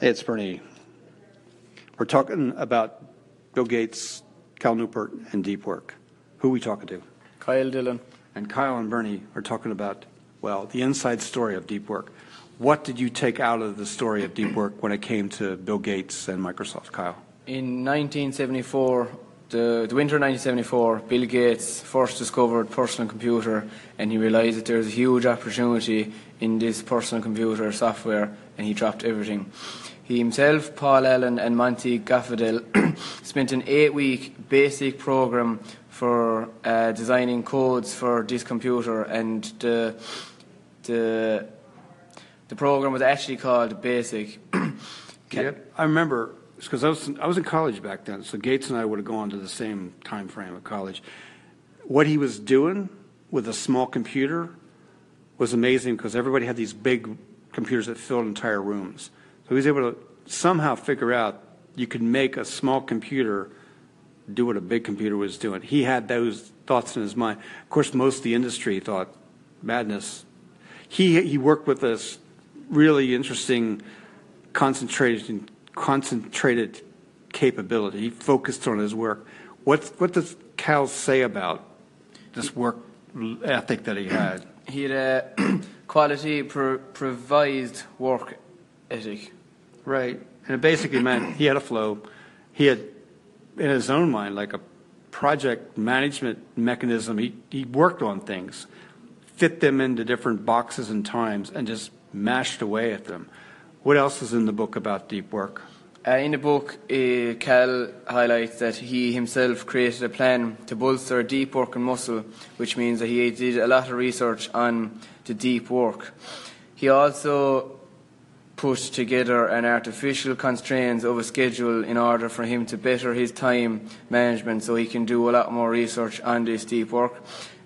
Hey, it's Bernie. We're talking about Bill Gates, Cal Newport, and deep work. Who are we talking to? Kyle Dillon. And Kyle and Bernie are talking about, well, the inside story of deep work. What did you take out of the story of deep work when it came to Bill Gates and Microsoft, Kyle? In 1974, the, the winter of 1974, Bill Gates first discovered personal computer, and he realised that there's a huge opportunity in this personal computer software, and he dropped everything. He himself, Paul Allen, and Monty Gafadell spent an eight-week basic program for uh, designing codes for this computer, and the the the program was actually called Basic. yep. I remember because I was I was in college back then, so Gates and I would have gone to the same time frame of college. What he was doing with a small computer was amazing because everybody had these big computers that filled entire rooms. So he was able to somehow figure out you could make a small computer do what a big computer was doing. He had those thoughts in his mind. Of course, most of the industry thought madness. He he worked with this really interesting concentration concentrated capability. He focused on his work. What, what does Cal say about this work ethic that he had? He had a quality pro- provised work ethic. Right. And it basically meant he had a flow. He had, in his own mind, like a project management mechanism. He, he worked on things, fit them into different boxes and times, and just mashed away at them. What else is in the book about deep work? Uh, in the book, uh, Cal highlights that he himself created a plan to bolster deep work and muscle, which means that he did a lot of research on the deep work. He also put together an artificial constraints of a schedule in order for him to better his time management so he can do a lot more research on this deep work.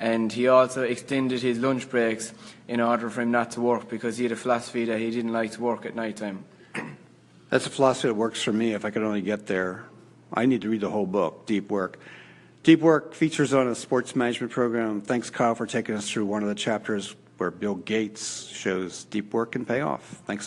And he also extended his lunch breaks in order for him not to work because he had a philosophy that he didn't like to work at night time. That's a philosophy that works for me if I could only get there. I need to read the whole book, Deep Work. Deep Work features on a sports management program. Thanks, Kyle, for taking us through one of the chapters where Bill Gates shows deep work can pay off. Thanks,